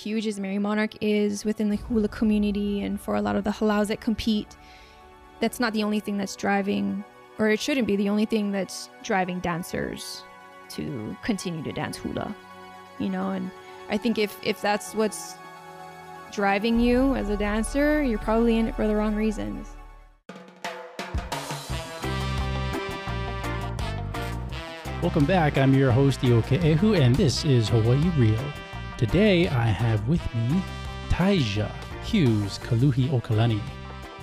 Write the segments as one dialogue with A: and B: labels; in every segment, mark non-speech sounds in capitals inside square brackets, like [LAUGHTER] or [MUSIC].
A: huge as Merrie Monarch is within the hula community and for a lot of the halaus that compete, that's not the only thing that's driving, or it shouldn't be the only thing that's driving dancers to continue to dance hula, you know. And I think if if that's what's driving you as a dancer, you're probably in it for the wrong reasons.
B: Welcome back. I'm your host, Ioke Ehu, and this is Hawaii Real. Today I have with me Taija Hughes Kaluhiokalani.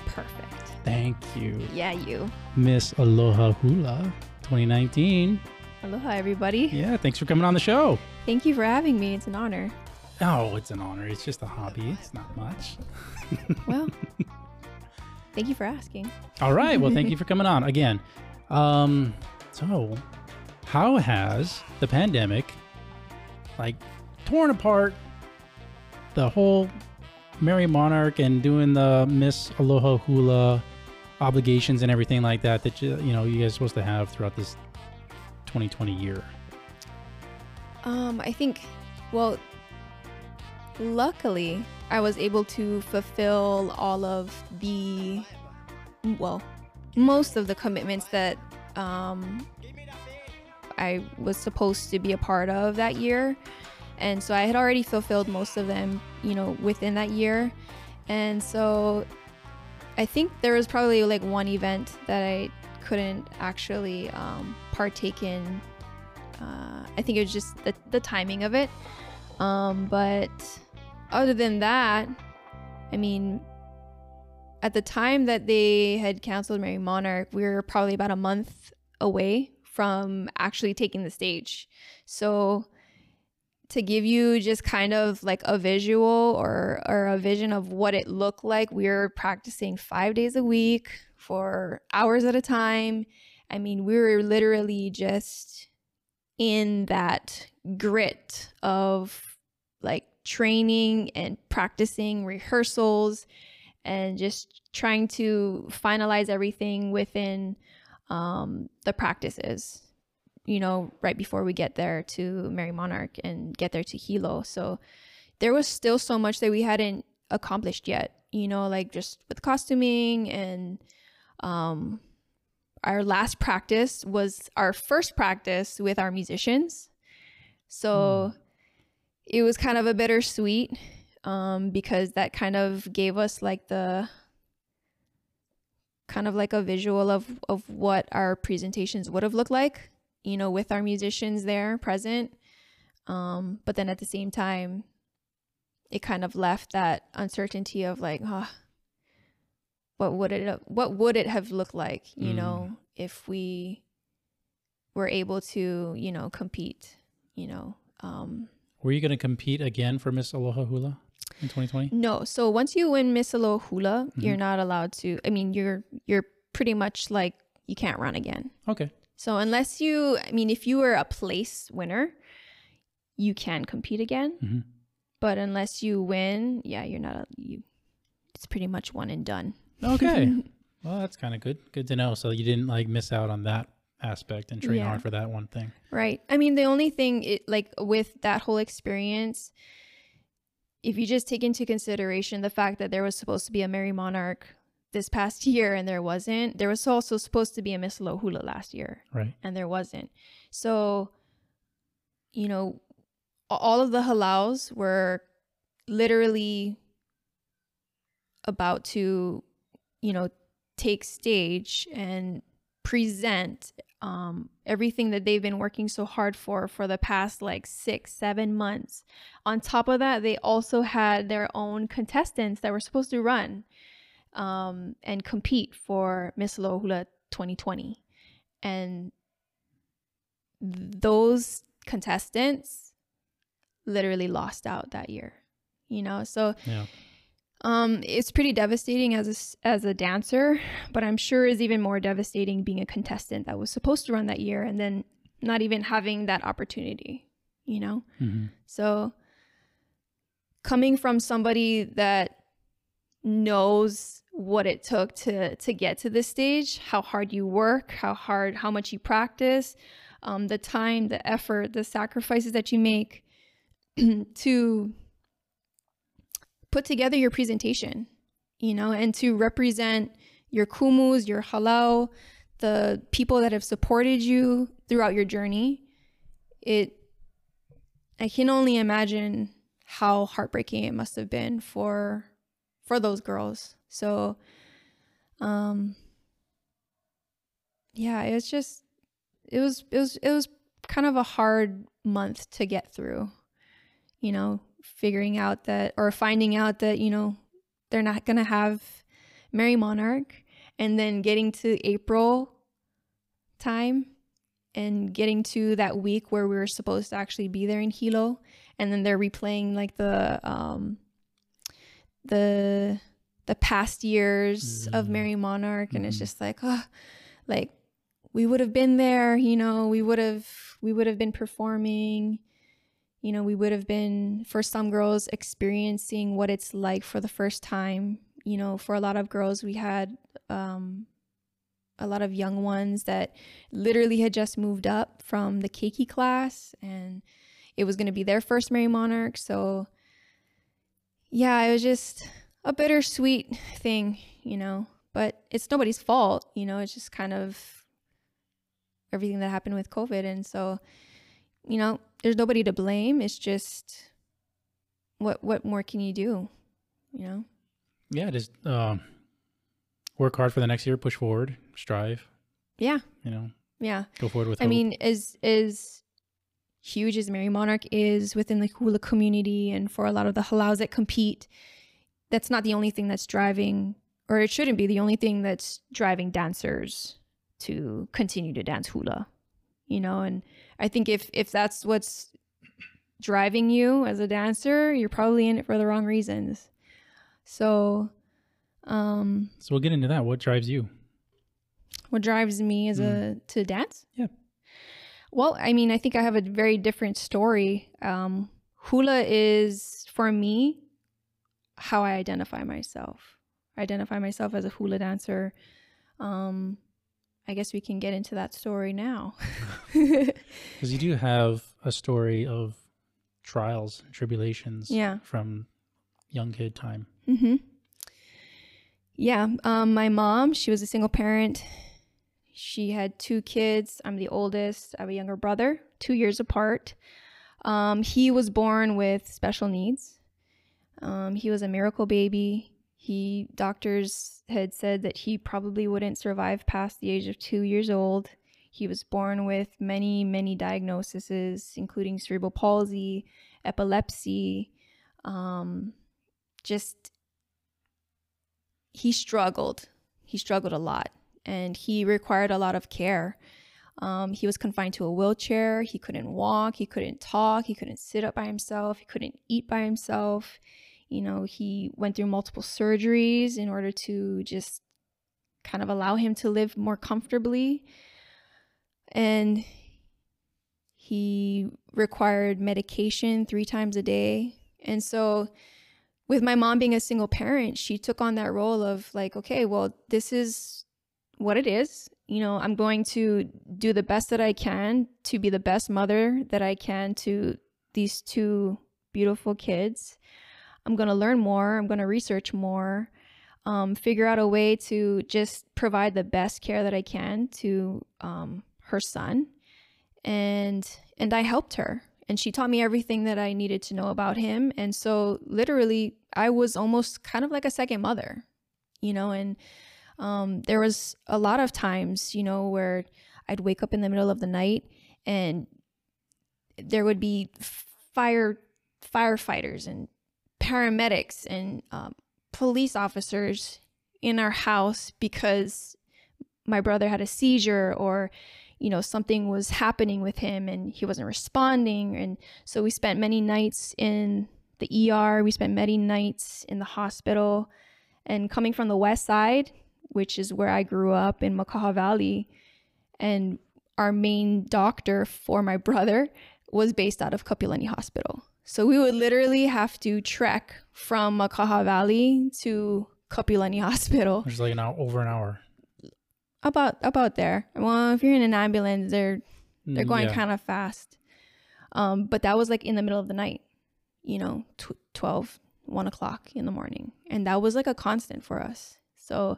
A: Perfect.
B: Thank you.
A: Yeah, you.
B: Miss Aloha Hula 2019.
A: Aloha, everybody.
B: Yeah, thanks for coming on the show.
A: Thank you for having me. It's an honor.
B: Oh, it's an honor. It's just a hobby. It's not much. [LAUGHS]
A: Well, thank you for asking.
B: All right. Well, thank [LAUGHS] you for coming on again. Um, so, how has the pandemic, like, torn apart the whole Merrie Monarch and doing the Miss Aloha Hula obligations and everything like that that you, you know you guys supposed to have throughout this 2020 year?
A: Um, I think, well, luckily, I was able to fulfill all of the, well, most of the commitments that um, I was supposed to be a part of that year. And so I had already fulfilled most of them, you know, within that year. And so I think there was probably like one event that I couldn't actually um, partake in. Uh, I think it was just the, the timing of it. Um, but other than that, I mean, at the time that they had canceled Merrie Monarch, we were probably about a month away from actually taking the stage. So to give you just kind of like a visual or or a vision of what it looked like, we were practicing 5 days a week for hours at a time. I mean, we were literally just in that grit of like training and practicing rehearsals and just trying to finalize everything within um, the practices you know right before we get there to merrie monarch and get there to hilo. So there was still so much that we hadn't accomplished yet you know like just with costuming and um our last practice was our first practice with our musicians. So it was kind of a bittersweet um, because that kind of gave us like the kind of like a visual of of what our presentations would have looked like you know with our musicians there present um, but then at the same time it kind of left that uncertainty of like oh, what would it what would it have looked like you
B: Mm.
A: know if we were able to you know compete you know um,
B: Were you going to compete again for Miss Aloha Hula in 2020?
A: No. So once you win Miss Aloha Hula,
B: Mm-hmm.
A: you're not allowed to. I mean, you're you're pretty much like you can't run again.
B: Okay.
A: So unless you, I mean, if you were a place winner, you can compete again.
B: Mhm.
A: But unless you win, yeah, you're not. A, you. It's pretty much one and done.
B: Okay. [LAUGHS] well, that's kind of good. Good to know. So you didn't like miss out on that aspect and train
A: Yeah.
B: hard for that one thing.
A: Right. I mean, the only thing, it, like with that whole experience, if you just take into consideration the fact that there was supposed to be a Merrie Monarch this past year and there wasn't, there was also supposed to be a Miss Aloha Hula last year
B: Right.
A: and there wasn't. So, you know, all of the halaus were literally about to, you know, take stage and present um, everything that they've been working so hard for for the past like six, seven months. On top of that, they also had their own contestants that were supposed to run um, and compete for Miss Aloha Hula 2020. And those contestants literally lost out that year, you know? So
B: Yeah.
A: um, it's pretty devastating as a, as a dancer, but I'm sure is even more devastating being a contestant that was supposed to run that year and then not even having that opportunity, you know?
B: hmm
A: So coming from somebody that knows what it took to to get to this stage, how hard you work, how hard, how much you practice, um, the time, the effort, the sacrifices that you make [CLEARS THROAT] to put together your presentation, you know, and to represent your kumus, your halau the people that have supported you throughout your journey. It, I can only imagine how heartbreaking it must have been for, for those girls. So, um, yeah, it was just, it was, it was, it was kind of a hard month to get through, you know, figuring out that or finding out that, you know, they're not going to have Merrie Monarch and then getting to April time and getting to that week where we were supposed to actually be there in Hilo and then they're replaying like the um the the past years mm-hmm. of Merrie Monarch and mm-hmm. it's just like oh like we would have been there you know we would have we would have been performing you know we would have been for some girls experiencing what it's like for the first time you know for a lot of girls we had um a lot of young ones that literally had just moved up from the keiki class and it was going to be their first Merrie Monarch so yeah it was just a bittersweet thing you know but it's nobody's fault you know it's just kind of everything that happened with COVID. And so, you know, there's nobody to blame. It's just what what more can you do? You know?
B: Yeah, just uh, work hard for the next year, push forward, strive.
A: Yeah.
B: You know.
A: Yeah.
B: Go forward with
A: I
B: hope.
A: mean, is as huge as Merrie Monarch is within the hula community and for a lot of the halaus that compete, that's not the only thing that's driving or it shouldn't be the only thing that's driving dancers to continue to dance hula you know? And i think if if that's what's driving you as a dancer you're probably in it for the wrong reasons. So um
B: so we'll get into that. What drives you?
A: what drives me as mm. a to dance?
B: Yeah
A: well i mean i think i have a very different story um hula is for me how i identify myself I identify myself as a hula dancer um I guess we can get into that story now. [LAUGHS]
B: Because you do have a story of trials and tribulations
A: yeah.
B: from young kid time.
A: Mm-hmm. Yeah. Um, my mom, she was a single parent. She had two kids. I'm the oldest. I have a younger brother, two years apart. Um, he was born with special needs. Um, he was a miracle baby. He doctors had said that he probably wouldn't survive past the age of two years old. He was born with many, many diagnoses, including cerebral palsy, epilepsy. Um, just he struggled. He struggled a lot, and he required a lot of care. Um, he was confined to a wheelchair. He couldn't walk. He couldn't talk. He couldn't sit up by himself. He couldn't eat by himself. You know, he went through multiple surgeries in order to just kind of allow him to live more comfortably. And he required medication three times a day. And so, with my mom being a single parent, she took on that role of like, okay, well, this is what it is. You know, I'm going to do the best that I can to be the best mother that I can to these two beautiful kids. I'm going to learn more. I'm going to research more, um, figure out a way to just provide the best care that I can to um, her son. And and I helped her, and she taught me everything that I needed to know about him. And so, literally, I was almost kind of like a second mother, you know. And um, there was a lot of times, you know, where I'd wake up in the middle of the night and there would be fire firefighters and paramedics and um, police officers in our house because my brother had a seizure or you know something was happening with him and he wasn't responding. And so we spent many nights in the ER we spent many nights in the hospital. And coming from the west side which is where I grew up in Makaha Valley and our main doctor for my brother was based out of Kapiolani Hospital so we would literally have to trek from Makaha Valley to Kapiolani [LAUGHS] Hospital.
B: Which is like an hour, over an hour.
A: About about there. Well, if you're in an ambulance, they're they're going yeah. kind of fast. Um, but that was like in the middle of the night, you know, tw- 12, one o'clock in the morning. And that was like a constant for us. So,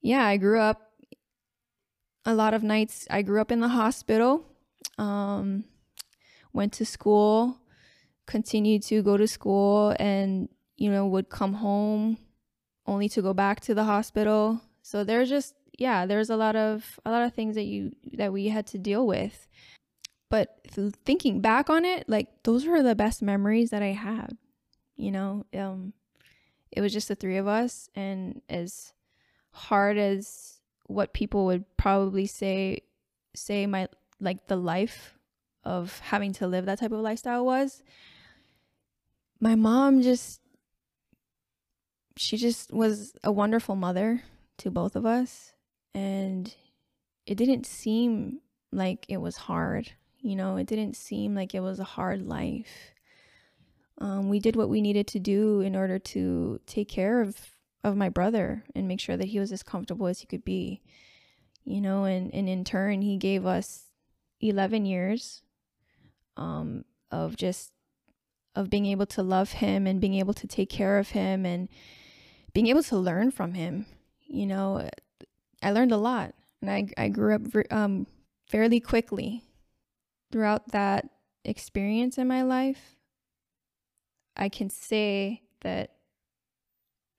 A: yeah, I grew up a lot of nights. I grew up in the hospital, um, went to school, continued to go to school, and, you know, would come home only to go back to the hospital. So there's just, yeah, there's a lot of, a lot of things that you, that we had to deal with. But thinking back on it, like those were the best memories that I had you know um it was just the three of us and as hard as what people would probably say say my like the life of having to live that type of lifestyle was. My mom just she just was a wonderful mother to both of us and it didn't seem like it was hard you know? It didn't seem like it was a hard life. Um, we did what we needed to do in order to take care of of my brother and make sure that he was as comfortable as he could be you know and, and in turn he gave us 11 years um, of just of being able to love him and being able to take care of him and being able to learn from him you know. I learned a lot and i, I grew up um, fairly quickly throughout that experience in my life. I can say that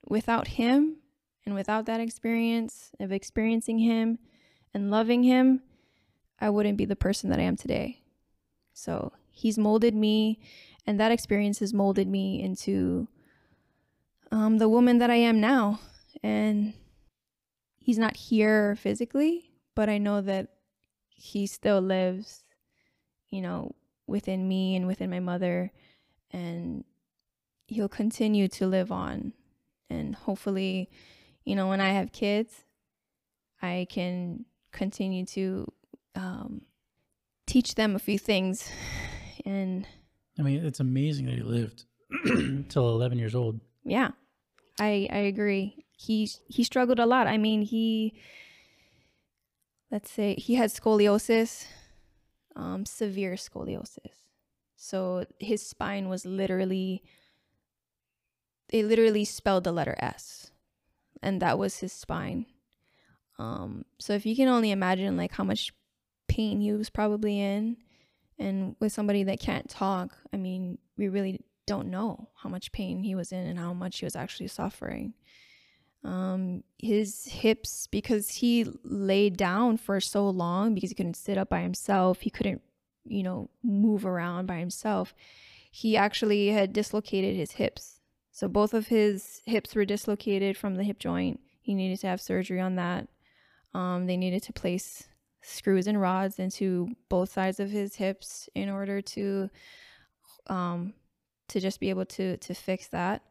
A: without him and without that experience of experiencing him and loving him, I wouldn't be the person that I am today. So he's molded me, and that experience has molded me into um, the woman that I am now. And he's not here physically, but I know that he still lives, you know, within me and within my mother. And he'll continue to live on and hopefully you know when i have kids i can continue to um, teach them a few things. [SIGHS] And
B: i mean it's amazing that he lived [CLEARS THROAT] till 11 years old.
A: Yeah i i agree. He he struggled a lot. I mean he let's say he had scoliosis um, severe scoliosis. So his spine was literally they literally spelled the letter S, and that was his spine. Um, so if you can only imagine like how much pain he was probably in, and with somebody that can't talk, I mean, we really don't know how much pain he was in and how much he was actually suffering. Um, his hips, because he laid down for so long because he couldn't sit up by himself, he couldn't, you know, move around by himself. He actually had dislocated his hips so both of his hips were dislocated from the hip joint. He needed to have surgery on that. Um, they needed to place screws and rods into both sides of his hips in order to um, to just be able to to fix that.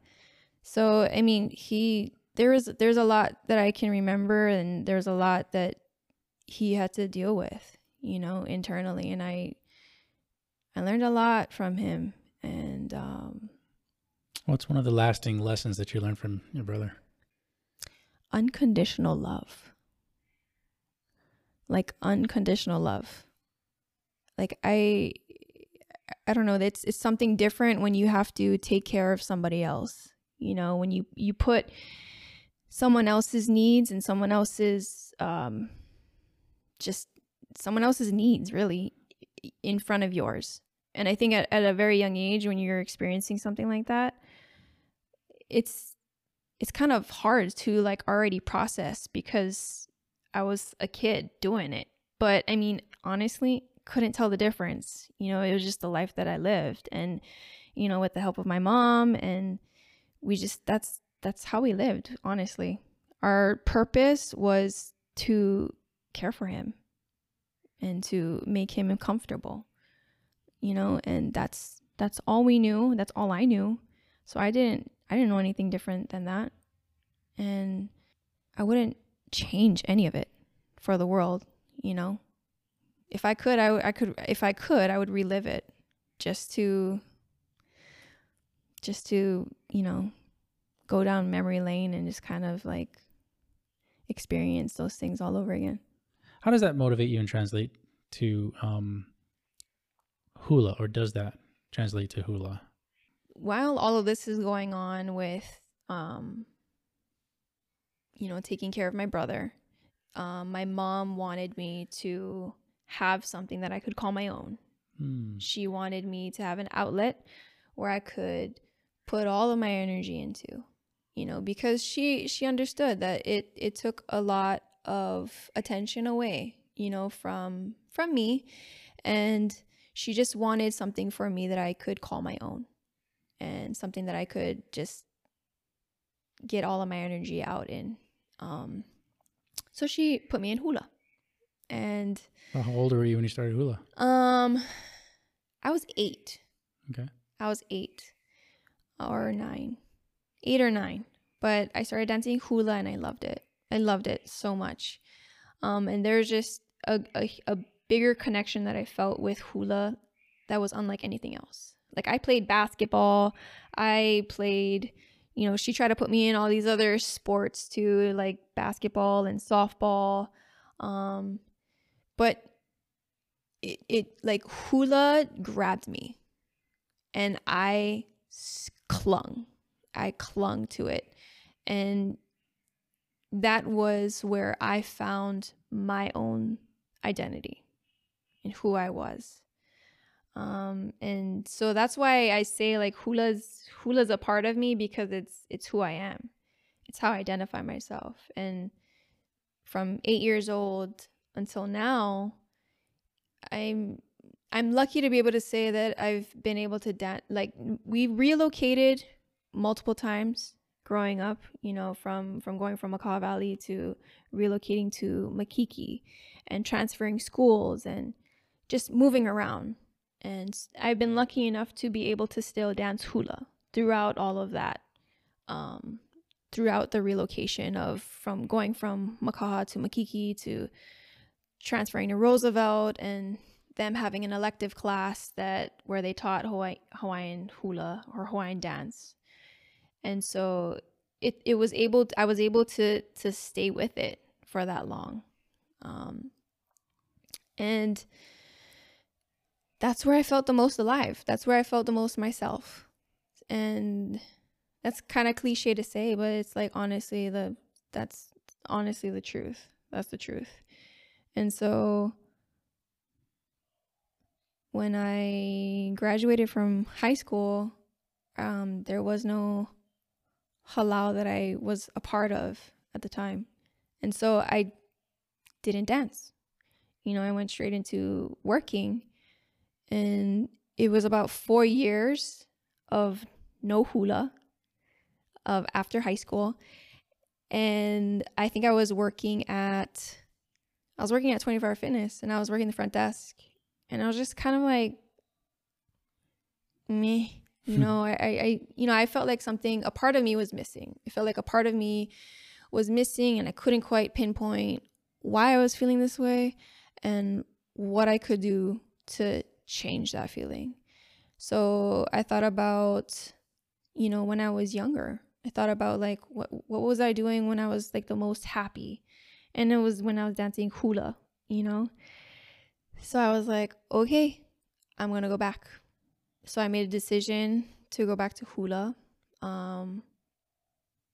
A: So I mean, he there is there's a lot that I can remember, and there's a lot that he had to deal with, you know, internally, and I I learned a lot from him, and um,
B: What's one of the lasting lessons that you learned from your brother?
A: Unconditional love. Like unconditional love. Like I I don't know, it's it's something different when you have to take care of somebody else. You know, when you you put someone else's needs and someone else's um just someone else's needs really in front of yours. And I think at, at a very young age when you're experiencing something like that, it's it's kind of hard to like already process because I was a kid doing it. But I mean, honestly, couldn't tell the difference. You know, it was just the life that I lived and you know, with the help of my mom and we just that's that's how we lived, honestly. Our purpose was to care for him and to make him comfortable. You know, and that's that's all we knew. That's all I knew. So I didn't I didn't know anything different than that. And I wouldn't change any of it for the world, you know. If I could, I, I could if I could, I would relive it just to just to, you know, go down memory lane and just kind of like experience those things all over again.
B: How does that motivate you and translate to um, hula, or does that translate to hula?
A: While all of this is going on with um you know taking care of my brother um my mom wanted me to have something that i could call my own.
B: Hmm.
A: she wanted me to have an outlet where i could put all of my energy into you know because she she understood that it it took a lot of attention away you know from from me. And she just wanted something for me that i could call my own and something that i could just get all of my energy out in um so she put me in hula and
B: Well, how old were you when you started hula?
A: um i was 8
B: Okay.
A: I was eight or nine, eight or nine. But I started dancing hula and I loved it. I loved it so much. Um, and there's just a, a, a bigger connection that I felt with hula that was unlike anything else. Like I played basketball, I played, you know, she tried to put me in all these other sports too, like basketball and softball. Um, but it, it like hula grabbed me and I clung. I clung to it. And that was where I found my own identity and who I was. Um, and so that's why I say like hula's hula's a part of me because it's it's who I am. It's how I identify myself. And from eight years old until now, I'm I'm lucky to be able to say that I've been able to dance. Like we relocated multiple times growing up. You know, from from going from Makaha Valley to relocating to Makiki, and transferring schools and just moving around. And I've been lucky enough to be able to still dance hula throughout all of that. Um, throughout the relocation of from going from Makaha to Makiki to transferring to Roosevelt and them having an elective class that where they taught Hawaii, Hawaiian hula or Hawaiian dance. And so it, it was able I was able to to stay with it for that long. Um, and that's where I felt the most alive. That's where I felt the most myself. And that's kind of cliche to say, but it's like honestly the that's honestly the truth. That's the truth. And so when I graduated from high school, um, there was no halau that I was a part of at the time. And so I didn't dance. You know, I went straight into working. And it was about four years of no hula of after high school. And I think I was working at I was working at 24 Hour Fitness and I was working the front desk. And I was just kind of like me. You hmm. know, I, I, I you know, I felt like something a part of me was missing. It felt like a part of me was missing and I couldn't quite pinpoint why I was feeling this way and what I could do to change that feeling. So I thought about, you know, when I was younger. I thought about like what what was I doing when I was like the most happy? And it was when I was dancing hula, you know? So I was like, okay, I'm gonna go back. So I made a decision to go back to hula. Um,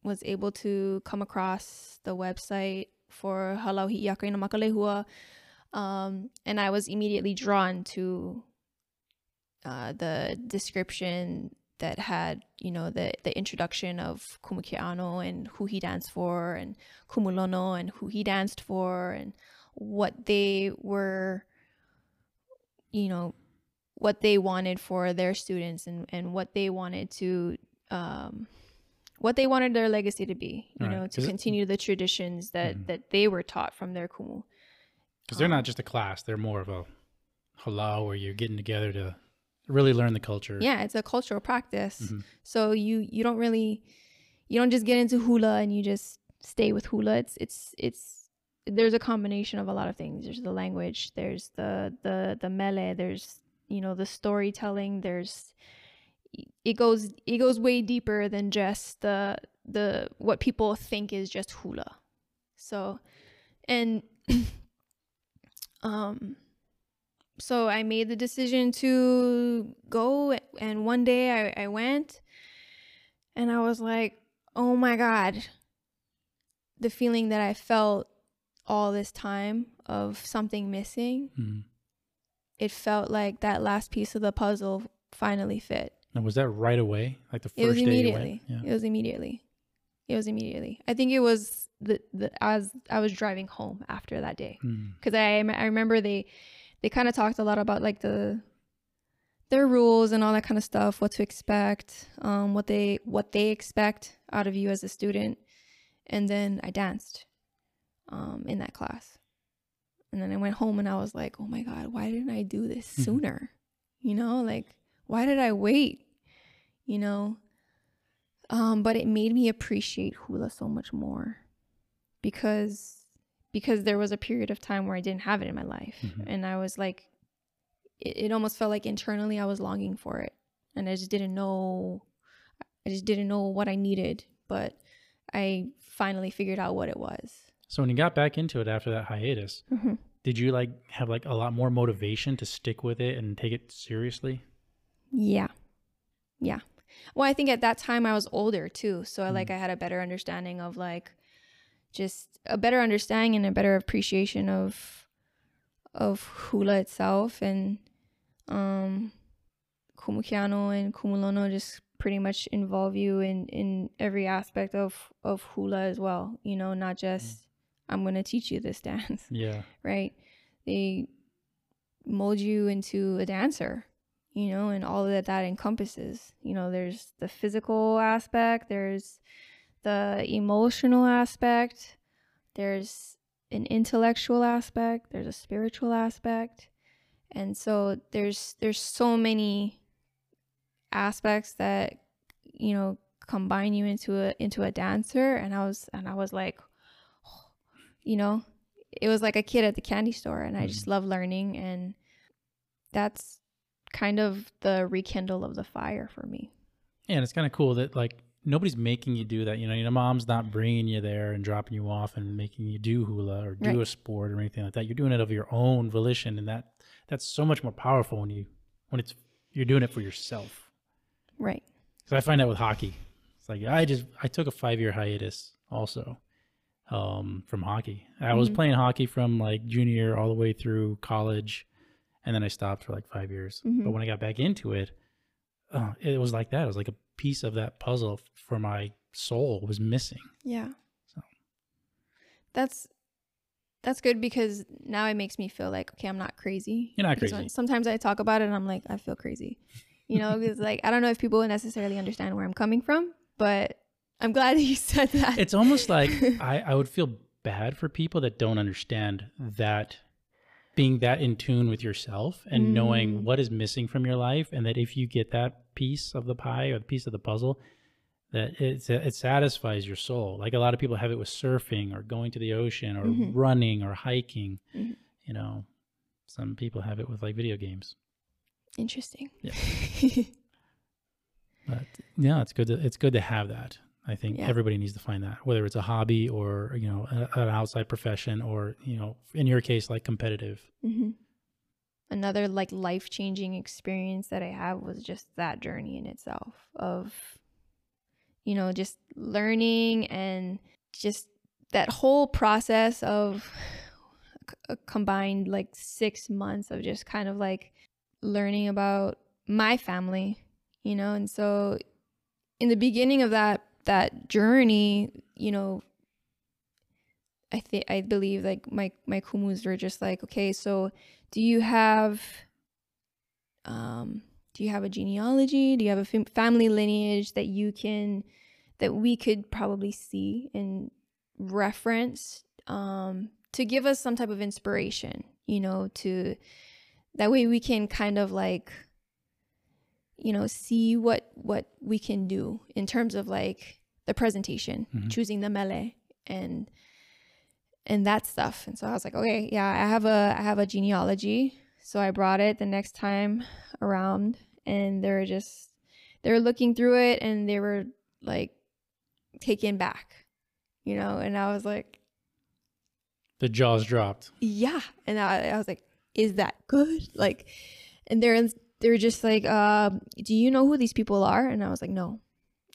A: was able to come across the website for Halau Hi'iaka na Makalehua. Um, and I was immediately drawn to uh, the description that had, you know, the, the introduction of Kumukiano and who he danced for and Kumulono and who he danced for and what they were, you know, what they wanted for their students and, and what they wanted to, um, what they wanted their legacy to be, you
B: Right.
A: know, to
B: it-
A: continue the traditions that,
B: Mhm.
A: that they were taught from their kumu.
B: Because they're
A: Um,
B: not just a class; they're more of a halau where you're getting together to really learn the culture.
A: Yeah, it's a cultural practice.
B: Mhm.
A: So you you don't really you don't just get into hula and you just stay with hula. It's it's it's there's a combination of a lot of things. There's the language, there's the the the mele, there's you know the storytelling, there's it goes it goes way deeper than just the the what people think is just hula. So and [CLEARS THROAT] um so I made the decision to go, and one day I, I went, and I was like, oh my God, the feeling that I felt all this time of something missing,
B: Mhm.
A: it felt like that last piece of the puzzle finally fit.
B: And was that right away? Like the first
A: It was
B: day you
A: immediately.
B: went? Yeah.
A: It was immediately. It was immediately. I think it was the, the as I was driving home after that day
B: Mm.
A: because I I remember they they kind of talked a lot about like the their rules and all that kind of stuff, what to expect, um, what they what they expect out of you as a student, and then I danced, um, in that class, and then I went home and I was like, oh my god, why didn't I do this
B: Mhm.
A: sooner? You know, like why did I wait? You know, um, but it made me appreciate hula so much more because because there was a period of time where I didn't have it in my life,
B: Mhm.
A: and I was like, it, it almost felt like internally I was longing for it, and I just didn't know, I just didn't know what I needed, but I finally figured out what it was.
B: So when you got back into it after that hiatus,
A: Mhm.
B: did you like have like a lot more motivation to stick with it and take it seriously?
A: Yeah. Yeah. Well, I think at that time I was older too. So I like
B: Mm.
A: I had a better understanding of like just a better understanding and a better appreciation of of hula itself and um kumukiano and kumulono just pretty much involve you in in every aspect of of hula as well, you know, not just I'm going to teach you this [LAUGHS] dance
B: Yeah.
A: right? They mold you into a dancer, you know, and all that that encompasses. You know, there's the physical aspect, there's the emotional aspect, there's an intellectual aspect, there's a spiritual aspect. And so there's there's so many aspects that you know combine you into a into a dancer and I was and I was like [SIGHS] you know it was like a kid at the candy store and I just mm-hmm. love learning and that's kind of the rekindle of the fire for me.
B: Yeah, and it's kind of cool that like nobody's making you do that. You know, your mom's not bringing you there and dropping you off and making you do hula or do
A: Right.
B: a sport or anything like that. You're doing it of your own volition, and that that's so much more powerful when you when it's you're doing it for yourself.
A: Right.
B: Because I find that with hockey, it's like I just I took a five year hiatus also um, from hockey. I was
A: Mhm.
B: playing hockey from like junior all the way through college, and then I stopped for like five years.
A: Mhm.
B: But when I got back into it, uh, it was like that. It was like a piece of that puzzle for my soul was missing.
A: Yeah.
B: So.
A: That's that's good because now it makes me feel like okay, I'm not crazy.
B: You're not crazy.
A: when- sometimes I talk about it and I'm like, I feel crazy. You know, because like I don't know if people necessarily understand where I'm coming from, but I'm glad that [LAUGHS] you said that.
B: It's almost like [LAUGHS] I, I would feel bad for people that don't understand that being that in tune with yourself and knowing
A: Mm.
B: what is missing from your life and that if you get that piece of the pie or the piece of the puzzle that it, it satisfies your soul like a lot of people have it with surfing or going to the ocean or
A: Mhm.
B: running or hiking
A: Mhm.
B: you know some people have it with like video games
A: Interesting.
B: Yeah. [LAUGHS] but yeah it's good to, it's good to have that i think
A: Yeah.
B: everybody needs to find that whether it's a hobby or you know a, an outside profession or you know in your case like competitive
A: hmm Another like life changing experience that I have was just that journey in itself of, you know, just learning and just that whole process of [SIGHS] a combined like six months of just kind of like learning about my family, you know, and so in the beginning of that that journey, you know, I think I believe like my my kumus were just like, okay, so do you have um do you have a genealogy? Do you have a fam- family lineage that you can that we could probably see and reference um to give us some type of inspiration, you know, to that way we can kind of like you know, see what what we can do in terms of like the presentation,
B: Mhm.
A: choosing the mele and and that stuff. And so I was like, okay, yeah, I have a I have a genealogy. So I brought it the next time around and they were just they were looking through it and they were like taken back. You know, and I was like,
B: the jaws dropped
A: yeah. And I, I was like, is that good? Like, and they're they're just like, uh, do you know who these people are? And I was like, no,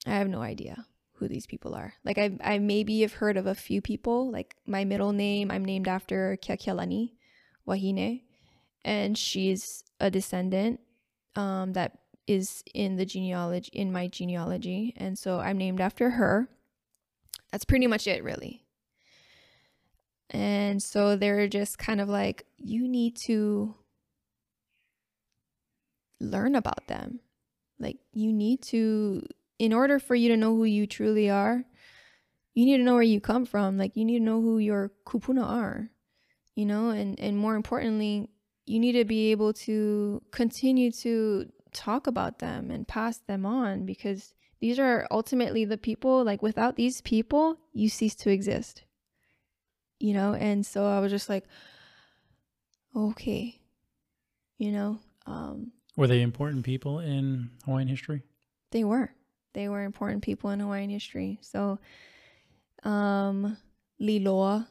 A: I have no idea who these people are. Like I I maybe have heard of a few people. Like my middle name, I'm named after Kyakyalani Wahine, and she's a descendant um, that is in the genealogy in my genealogy, and so I'm named after her. That's pretty much it, really. And so they're just kind of like, you need to learn about them. Like, you need to, in order for you to know who you truly are, you need to know where you come from. Like, you need to know who your kupuna are, you know, and, and more importantly, you need to be able to continue to talk about them and pass them on because these are ultimately the people, like, without these people, you cease to exist you know and so i was just like okay you know um
B: were they important people in hawaiian history?
A: They were. They were important people in hawaiian history. So um liloa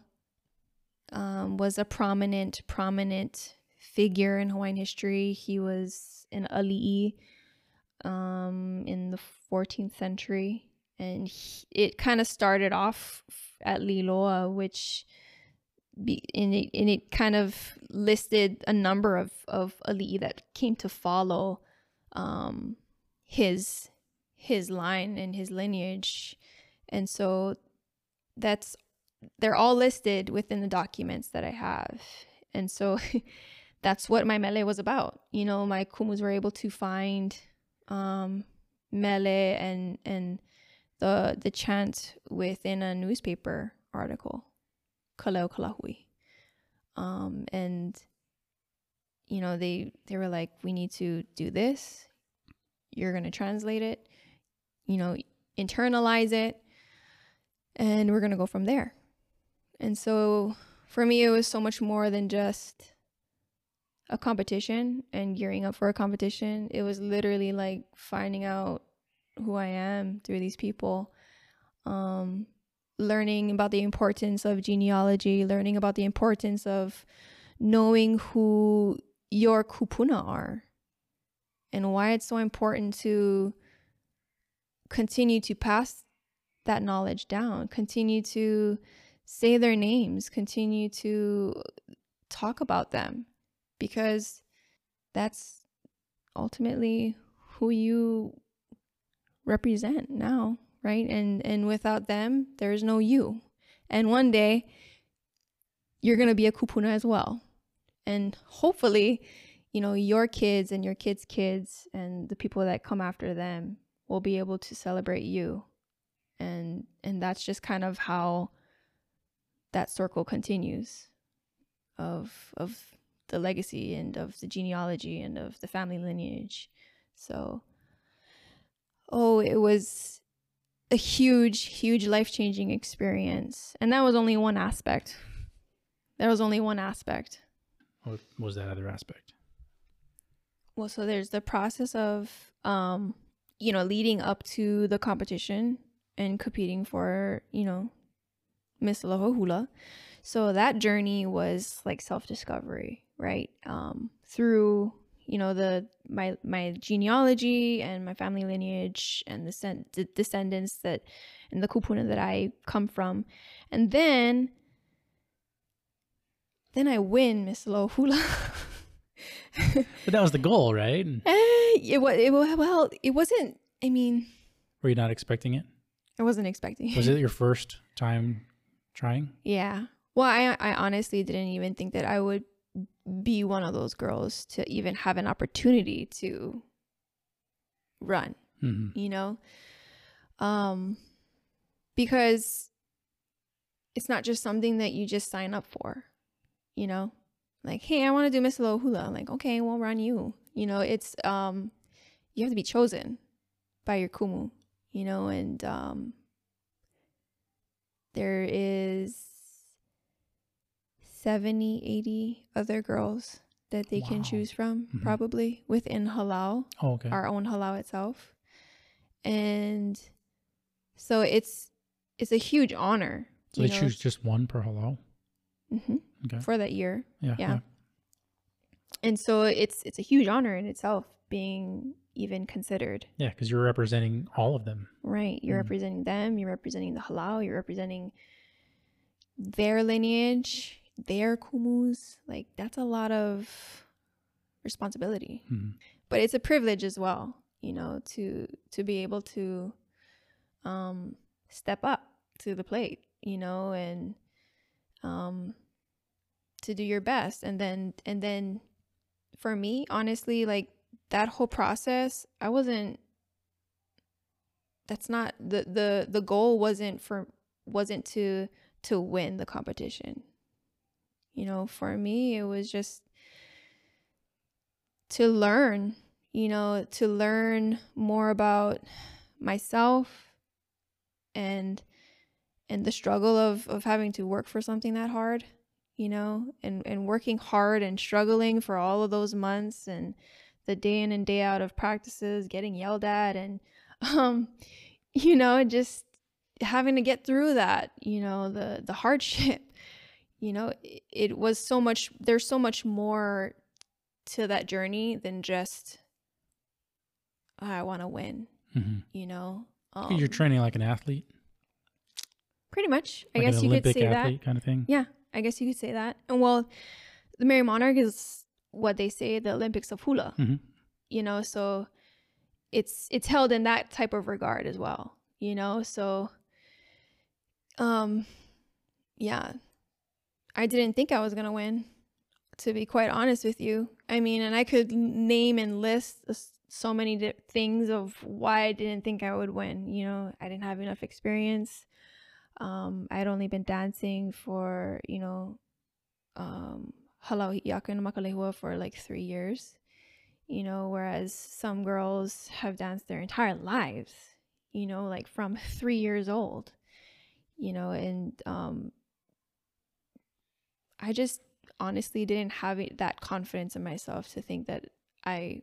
A: um, was a prominent prominent figure in hawaiian history. He was an ali'i um in the 14th century. And he, it kind of started off at liloa which be, and it, and it kind of listed a number of of ali'i that came to follow um, his his line and his lineage, and so that's they're all listed within the documents that I have, and so [LAUGHS] that's what my mele was about. You know, my kumus were able to find um, and and the the chant within a newspaper article Kaleo Kalahui. Um, and you know, they they were like, we need to do this. You're gonna translate it, you know, internalize it, and we're gonna go from there. And so for me, it was so much more than just a competition and gearing up for a competition. It was literally like finding out who I am through these people. Um, learning about the importance of genealogy, learning about the importance of knowing who your kupuna are and why it's so important to continue to pass that knowledge down, continue to say their names, continue to talk about them because that's ultimately who you represent now right? And and without them, there's no you. And one day you're going to be a kupuna as well. And hopefully, you know, your kids and your kids' kids and the people that come after them will be able to celebrate you. And and that's just kind of how that circle continues of of the legacy and of the genealogy and of the family lineage. So oh, it was a huge, huge life changing experience. And that was only one aspect. There was only one aspect.
B: What was that other aspect?
A: Well, so there's the process of, um, you know, leading up to the competition and competing for, you know, Miss Aloha Hula. So that journey was like self discovery, right? Um, through you know the my my genealogy and my family lineage and the, sen- the descendants that and the kupuna that I come from, and then then I win Miss Hula. [LAUGHS]
B: but that was the goal, right?
A: Eh, it it, well, it wasn't. I mean,
B: were you not expecting it?
A: I wasn't expecting.
B: Was it your first time trying?
A: Yeah. Well, I I honestly didn't even think that I would be one of those girls to even have an opportunity to run mm-hmm. you know? Um because it's not just something that you just sign up for you know? Like hey i want to do miss Aloha hula I'm like okay we'll run you. You know it's um you have to be chosen by your kumu you know? And um there is 70, 80 other girls that they wow. can choose from, mm-hmm. probably within halau,
B: oh, okay.
A: our own halau itself. And so it's it's a huge honor.
B: So they know? choose just one per halau.
A: Mm-hmm. Okay. For that year.
B: Yeah, yeah. yeah.
A: and so it's it's a huge honor in itself being even considered.
B: Yeah, because you're representing all of them.
A: Right. You're
B: Mm.
A: representing them, you're representing the halau, you're representing their lineage, their kumus. Like that's a lot of responsibility.
B: Mhm.
A: But it's a privilege as well, you know, to to be able to um step up to the plate, you know, and um to do your best and then and then for me, honestly, like that whole process, I wasn't that's not the the the goal wasn't for wasn't to to win the competition. You know, for me it was just to learn, you know, to learn more about myself and and the struggle of of having to work for something that hard, you know, and and working hard and struggling for all of those months and the day in and day out of practices, getting yelled at and [LAUGHS] um you know, just having to get through that, you know, the the hardship. You know, it, it was so much there's so much more to that journey than just I want to win,
B: Mhm.
A: you know.
B: you're
A: Um,
B: training like an athlete,
A: pretty much. I
B: like
A: guess you
B: Olympic
A: could say
B: athlete kind of thing.
A: Yeah, I guess you could say that. And well, the Merrie Monarch is what they say the Olympics of hula.
B: Mhm.
A: You know, so it's it's held in that type of regard as well. You know, so um, yeah, I didn't think I was gonna win. To be quite honest with you, I mean, and I could name and list so many things of why I didn't think I would win. You know, I didn't have enough experience. Um, I'd only been dancing for, you know, um, halau and makalehua for like three years, you know, whereas some girls have danced their entire lives, you know, like from [LAUGHS] three years old, you know, and um, I just honestly didn't have it, that confidence in myself to think that I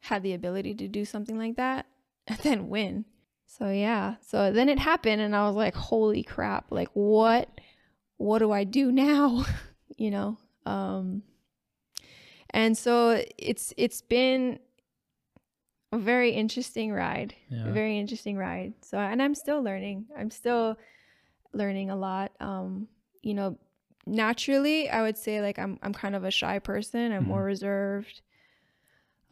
A: had the ability to do something like that [LAUGHS] and then win. So yeah. So then it happened and I was like, holy crap, like what what do I do now? [LAUGHS] you know? Um and so it's it's been a very interesting ride.
B: Yeah.
A: A very interesting ride. So and I'm still learning. I'm still learning a lot. Um, you know, naturally I would say like I'm I'm kind of a shy person. I'm more reserved.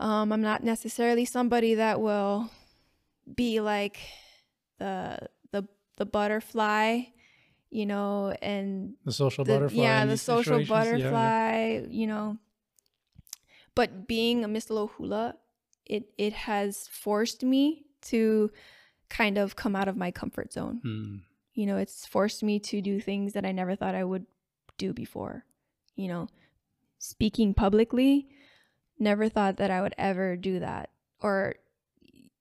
A: Um, I'm not necessarily somebody that will be like the the the butterfly, you know, and
B: The social
A: the-
B: butterfly.
A: yeah, the social
B: situations. Yeah, yeah.
A: butterfly, you know. But being a Miss Aloha Hula, it it has forced me to kind of come out of my comfort zone.
B: Mm.
A: You know, it's forced me to do things that I never thought I would do before. You know, speaking publicly, never thought that I would ever do that. Or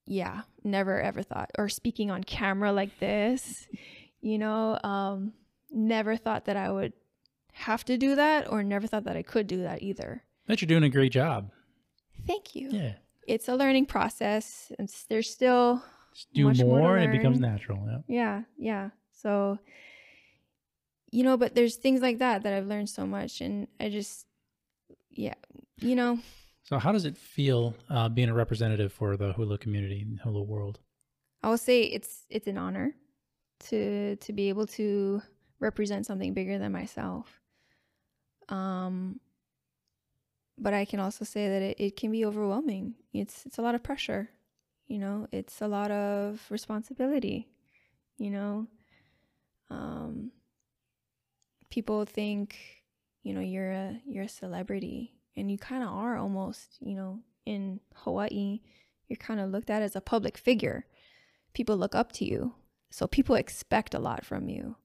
A: yeah, never ever thought. Or speaking on camera like this, [LAUGHS] you know, um never thought that I would have to do that or never thought that I could do that either.
B: But you're doing a great job.
A: Thank you.
B: Yeah.
A: It's a learning process. and there's still
B: Just do
A: more
B: more and it becomes natural. Yeah.
A: Yeah, yeah. So, you know, but there's things like that that I've learned so much, and I just, yeah, you know,
B: So how does it feel uh, being a representative for the hula community and hula world?
A: I will say it's it's an honor to to be able to represent something bigger than myself. Um, but I can also say that it, it can be overwhelming. It's it's a lot of pressure, you know. It's a lot of responsibility, you know. Um, people think, you know, you're a you're a celebrity, and you kind of are almost, you know, in Hawaii. You're kind of looked at as a public figure. People look up to you, so people expect a lot from you,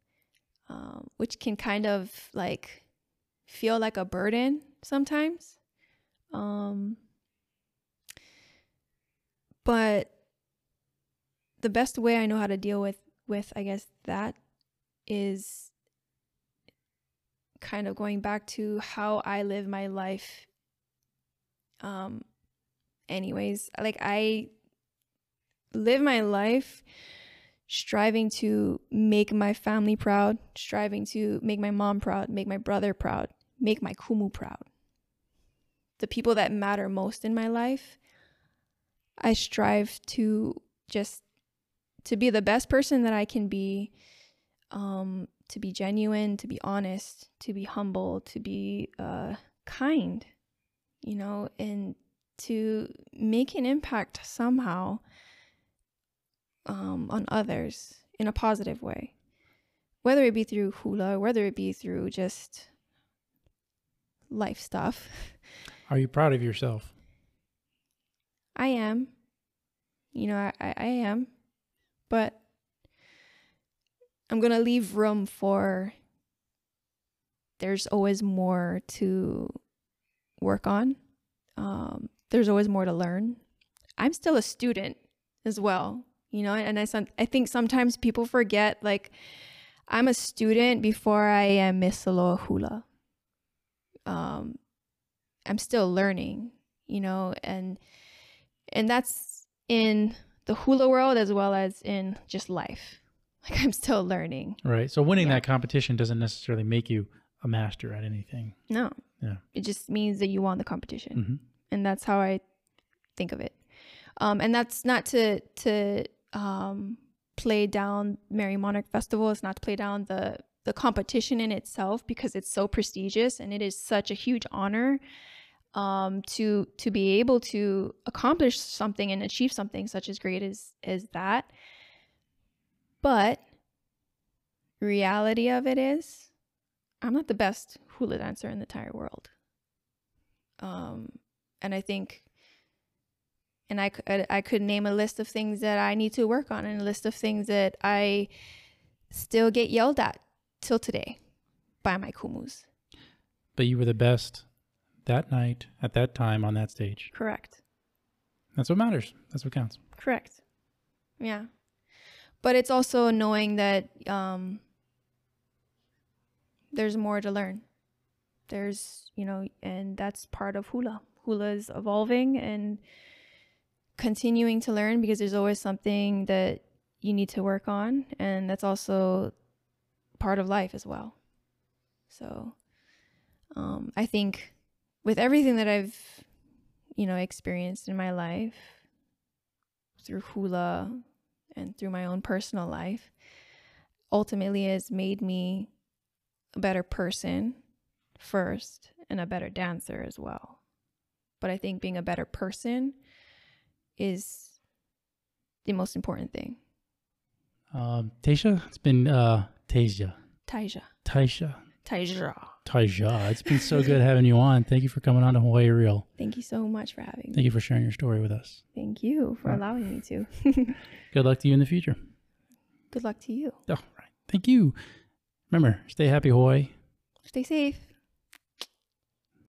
A: um, which can kind of like feel like a burden sometimes. Um, but the best way I know how to deal with with I guess that is kind of going back to how I live my life. Um, anyways, like I live my life striving to make my family proud, striving to make my mom proud, make my brother proud, make my kumu proud. The people that matter most in my life, I strive to just to be the best person that I can be, um, to be genuine, to be honest, to be humble, to be uh, kind, you know, and to make an impact somehow um, on others in a positive way, whether it be through hula, whether it be through just life stuff. [LAUGHS]
B: Are you proud of yourself?
A: I am. You know, I, I am. But I'm going to leave room for there's always more to work on. Um, there's always more to learn. I'm still a student as well, you know, and I, I think sometimes people forget like I'm a student before I am Miss Aloha Hula. Um, I'm still learning, you know, and and that's in the hula world as well as in just life. [LAUGHS] Like I'm still learning.
B: Right. So winning
A: Yeah.
B: that competition doesn't necessarily make you a master at anything.
A: No.
B: Yeah.
A: It just means that you won the competition.
B: hmm
A: and that's how I think of it. Um, and that's not to to um, play down Merrie Monarch Festival. It's not to play down the the competition in itself because it's so prestigious and it is such a huge honor um, to to be able to accomplish something and achieve something such as great as as that. But reality of it is, I'm not the best hula dancer in the entire world. Um, and I think, and I, I could name a list of things that I need to work on and a list of things that I still get yelled at till today by my kumus.
B: But you were the best that night at that time on that stage.
A: Correct.
B: That's what matters. That's what counts.
A: Correct. Yeah. But it's also knowing that um, there's more to learn. There's, you know, and that's part of hula. Hula is evolving and continuing to learn because there's always something that you need to work on. And that's also part of life as well. So um, I think with everything that I've, you know, experienced in my life, through hula and through my own personal life ultimately has made me a better person first and a better dancer as well. But I think being a better person is the most important thing.
B: Um, Taisha, it's been uh, Tasia,
A: Taija.
B: Taisha,
A: Taija.
B: It's been so good having you on. Thank you for coming on to Hawaii Real.
A: Thank you so much for having me.
B: Thank you for sharing your story with us.
A: Thank you for
B: Right.
A: allowing me to. [LAUGHS]
B: Good luck to you in the future.
A: Good luck to you.
B: All right. Thank you. Remember, stay happy, Hawaii.
A: Stay safe.